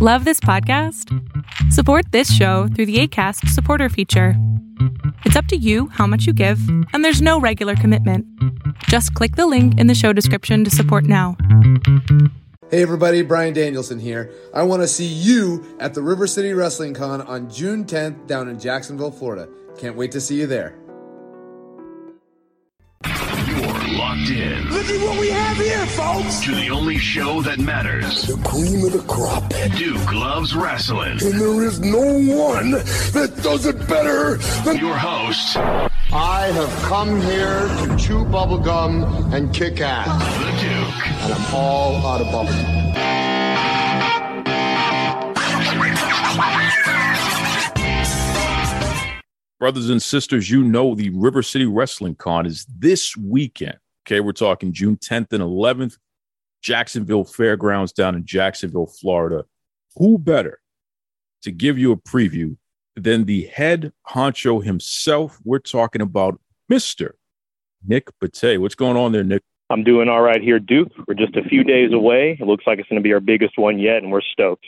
Love this podcast? Support this show through the ACAST supporter feature. It's up to you how much you give, and there's no regular commitment. Just click the link in the show description to support now. Hey everybody, Bryan Danielson here. I want to see you at the River City Wrestling Con on June 10th down in Jacksonville, Florida. Can't wait to see you there. Locked in Look at what we have here, folks. to the only show that matters. the cream of the crop. Duke loves wrestling. And there is no one that does it better than Your host, I have come here to chew bubblegum and kick ass. the Duke. And I'm all out of bubblegum. Brothers and sisters, you know the River City Wrestling Con is this weekend. Okay, we're talking June 10th and 11th, Jacksonville Fairgrounds down in Jacksonville, Florida. Who better to give you a preview than the head honcho himself? We're talking about Mr. Nick Bateh. What's going on there, Nick? I'm doing all right here, Duke. We're just a few days away. It looks like it's going to be our biggest one yet, and we're stoked.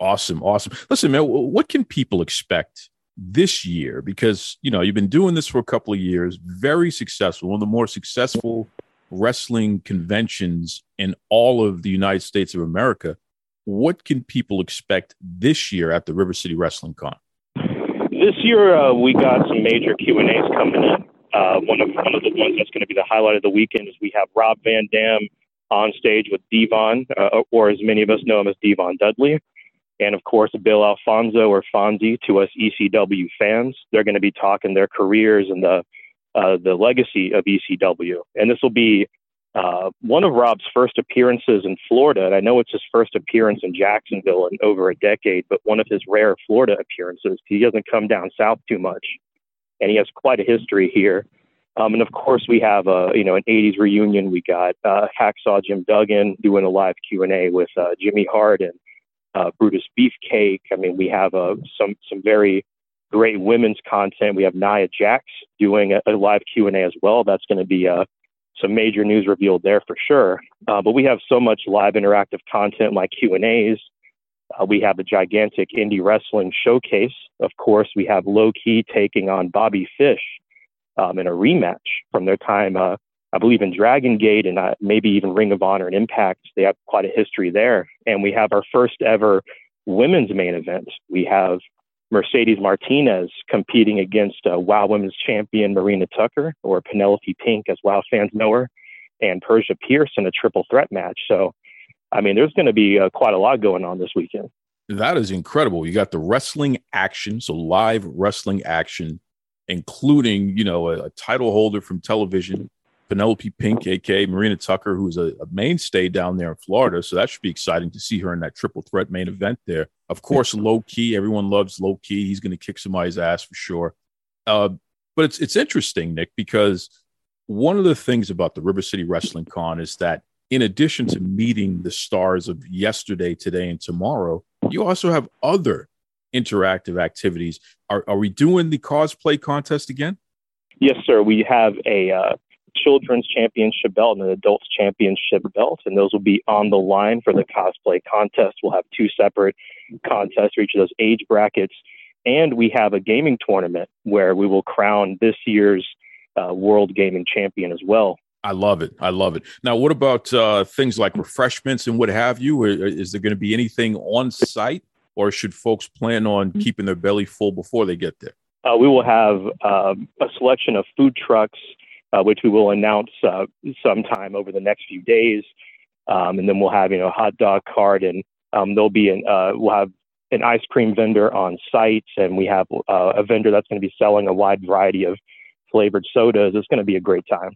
Awesome, awesome. Listen, man, what can people expect this year? Because you know you've been doing this for a couple of years, very successful, one of the more successful wrestling conventions in all of the United States of America. What can people expect this year at the River City Wrestling Con? This year, uh, we got some major Q and A's coming in. Uh, one of one of the ones that's going to be the highlight of the weekend is we have Rob Van Dam on stage with Devon, uh, or as many of us know him as D-Von Dudley, and of course Bill Alfonso or Fonzie to us ECW fans. They're going to be talking their careers and the uh, the legacy of ECW, and this will be uh, one of Rob's first appearances in Florida. And I know it's his first appearance in Jacksonville in over a decade, but one of his rare Florida appearances. He doesn't come down south too much, and he has quite a history here. Um, and of course, we have a you know an '80s reunion. We got uh, Hacksaw Jim Duggan doing a live Q and A with uh, Jimmy Hart and uh, Brutus Beefcake. I mean, we have uh, some some very great women's content. We have Nia Jax doing a, a live Q and A as well. That's going to be uh, some major news revealed there for sure. Uh, but we have so much live interactive content like Q and A's. Uh, we have the gigantic indie wrestling showcase. Of course, we have Low Ki taking on Bobby Fish um, in a rematch from their time, uh, I believe, in Dragon Gate and uh, maybe even Ring of Honor and Impact. They have quite a history there. And we have our first ever women's main event. We have Mercedes Martinez competing against uh, WoW Women's Champion Marina Tucker, or Penelope Pink, as WoW fans know her, and Persia Pierce in a triple threat match. So, I mean, there's going to be uh, quite a lot going on this weekend. That is incredible. You got the wrestling action, so live wrestling action, including you know a, a title holder from television, Penelope Pink, aka Marina Tucker, who's a, a mainstay down there in Florida. So that should be exciting to see her in that triple threat main event there. Of course, Low Ki. Everyone loves Low Ki. He's going to kick somebody's ass for sure. Uh, but it's it's interesting, Nick, because one of the things about the River City Wrestling Con is that in addition to meeting the stars of yesterday, today, and tomorrow, you also have other interactive activities. Are, are we doing the cosplay contest again? Yes, sir. We have a uh, children's championship belt and an adults championship belt, and those will be on the line for the cosplay contest. We'll have two separate contests for each of those age brackets, and we have a gaming tournament where we will crown this year's uh, world gaming champion as well. I love it. I love it. Now, what about uh, things like refreshments and what have you? Is there going to be anything on site, or should folks plan on keeping their belly full before they get there? Uh, we will have uh, a selection of food trucks, uh, which we will announce uh, sometime over the next few days, um, and then we'll have you know a hot dog cart, and um, there'll be an uh, we'll have an ice cream vendor on site, and we have uh, a vendor that's going to be selling a wide variety of flavored sodas. It's going to be a great time.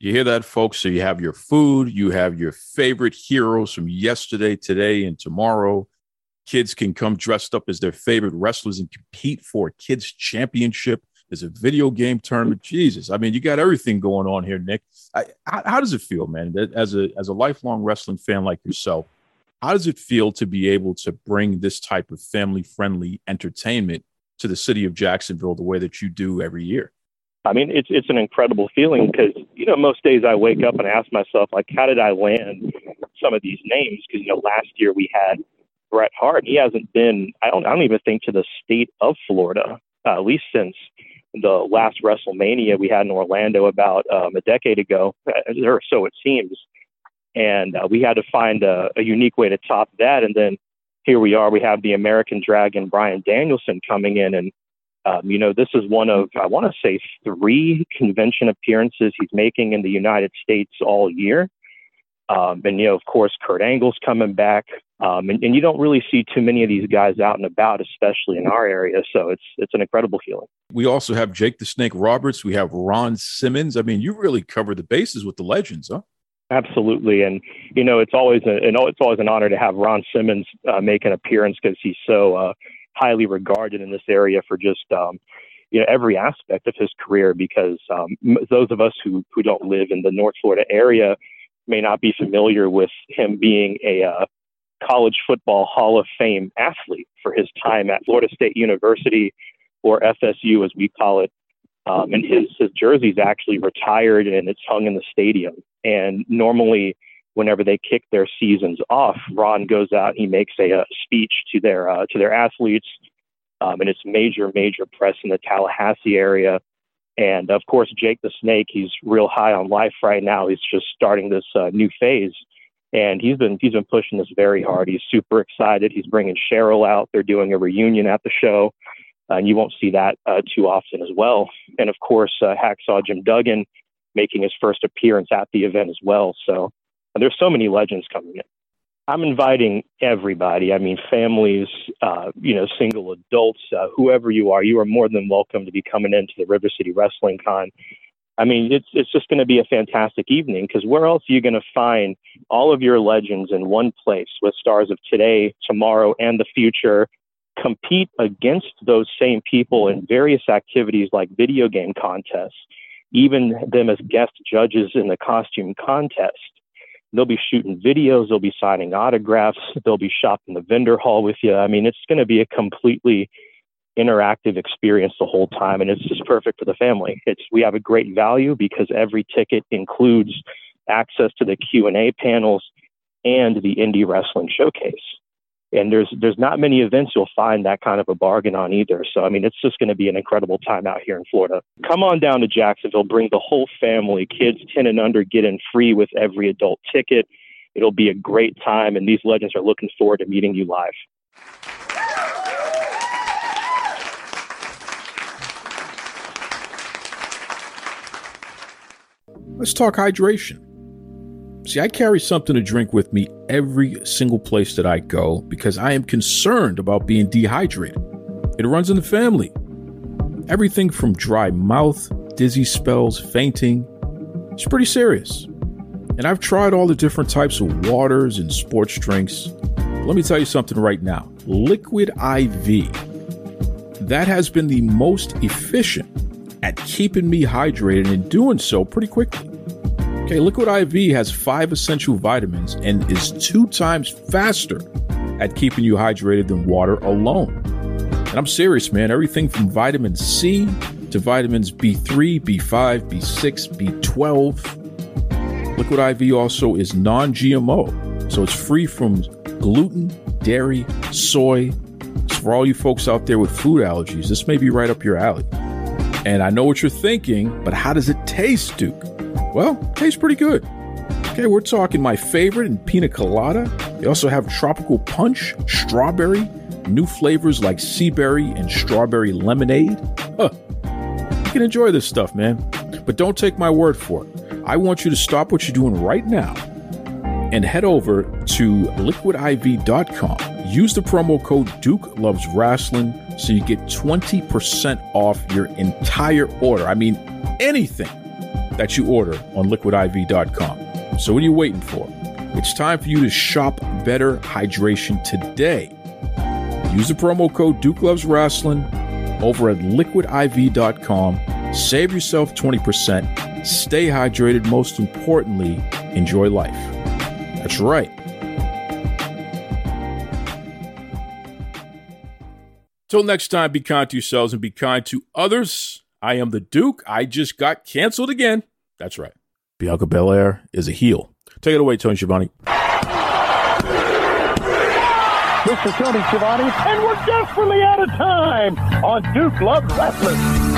You hear that, folks? So you have your food, you have your favorite heroes from yesterday, today, and tomorrow. Kids can come dressed up as their favorite wrestlers and compete for a kids championship. There's a video game tournament. Jesus, I mean, you got everything going on here, Nick. I, how, how does it feel, man? As a as a lifelong wrestling fan like yourself, how does it feel to be able to bring this type of family friendly entertainment to the city of Jacksonville the way that you do every year? I mean, it's it's an incredible feeling because you know most days I wake up and ask myself like, how did I land some of these names? Because you know last year we had Bret Hart. He hasn't been, I don't, I don't even think to the state of Florida, uh, at least since the last WrestleMania we had in Orlando about um, a decade ago, or so it seems. And uh, we had to find a, a unique way to top that. And then here we are. We have the American Dragon, Bryan Danielson, coming in. And, um, you know, this is one of, I want to say, three convention appearances he's making in the United States all year. Um, and, you know, of course, Kurt Angle's coming back. Um, and, and you don't really see too many of these guys out and about, especially in our area. So it's it's an incredible feeling. We also have Jake the Snake Roberts. We have Ron Simmons. I mean, you really cover the bases with the legends, huh? Absolutely, and you know it's always a, it's always an honor to have Ron Simmons uh, make an appearance because he's so uh, highly regarded in this area for just um, you know every aspect of his career. Because um, those of us who who don't live in the North Florida area may not be familiar with him being a uh, college football Hall of Fame athlete for his time at Florida State University, or FSU as we call it. Um, and his, his jersey's actually retired and it's hung in the stadium. And normally, whenever they kick their seasons off, Ron goes out, he makes a, a speech to their uh, to their athletes, um, and it's major major press in the Tallahassee area. And of course, Jake the Snake, he's real high on life right now. He's just starting this uh, new phase and he's been he's been pushing this very hard. He's super excited. He's bringing Cheryl out. They're doing a reunion at the show, uh, and you won't see that uh, too often as well. And of course, uh, Hacksaw Jim Duggan making his first appearance at the event as well. So there's so many legends coming in. I'm inviting everybody. I mean, families, uh, you know, single adults, uh, whoever you are, you are more than welcome to be coming into the River City Wrestling Con. I mean, it's it's just going to be a fantastic evening because where else are you going to find all of your legends in one place with stars of today, tomorrow, and the future compete against those same people in various activities like video game contests, even them as guest judges in the costume contest. They'll be shooting videos, they'll be signing autographs, they'll be shopping the vendor hall with you. I mean, it's going to be a completely interactive experience the whole time and it's just perfect for the family. It's we have a great value because every ticket includes access to the q&a panels and the indie wrestling showcase. And there's there's not many events you'll find that kind of a bargain on either. So i mean it's just going to be an incredible time out here in florida. Come on down to jacksonville bring the whole family kids 10 and under get in free with every adult ticket. It'll be a great time and these legends are looking forward to meeting you live Let's talk hydration. See, I carry something to drink with me every single place that I go because I am concerned about being dehydrated. It runs in the family. Everything from dry mouth, dizzy spells, fainting. It's pretty serious. And I've tried all the different types of waters and sports drinks. Let me tell you something right now Liquid IV. That has been the most efficient at keeping me hydrated and doing so pretty quickly. Okay, Liquid IV has five essential vitamins and is two times faster at keeping you hydrated than water alone. And I'm serious, man. Everything from vitamin C to vitamins B3, B5, B6, B12. Liquid IV also is non GMO, so it's free from gluten, dairy, soy. So for all you folks out there with food allergies, this may be right up your alley. And I know what you're thinking, but how does it taste, Duke? Well, tastes pretty good. Okay, we're talking my favorite in pina colada. They also have tropical punch, strawberry, new flavors like sea berry and strawberry lemonade. Huh. You can enjoy this stuff, man. But don't take my word for it. I want you to stop what you're doing right now and head over to liquidiv.com Use the promo code Duke Loves Rasslin so you get 20% off your entire order. I mean, anything that you order on liquidiv.com. So, what are you waiting for? It's time for you to shop better hydration today. Use the promo code Duke Loves Rasslin over at liquidiv.com. Save yourself 20%. Stay hydrated. Most importantly, enjoy life. That's right. Till next time, be kind to yourselves and be kind to others. I am the Duke. I just got canceled again. That's right. Bianca Belair is a heel. Take it away, Tony Schiavone. This is Tony Schiavone, and we're desperately out of time on Duke Love Wrestling.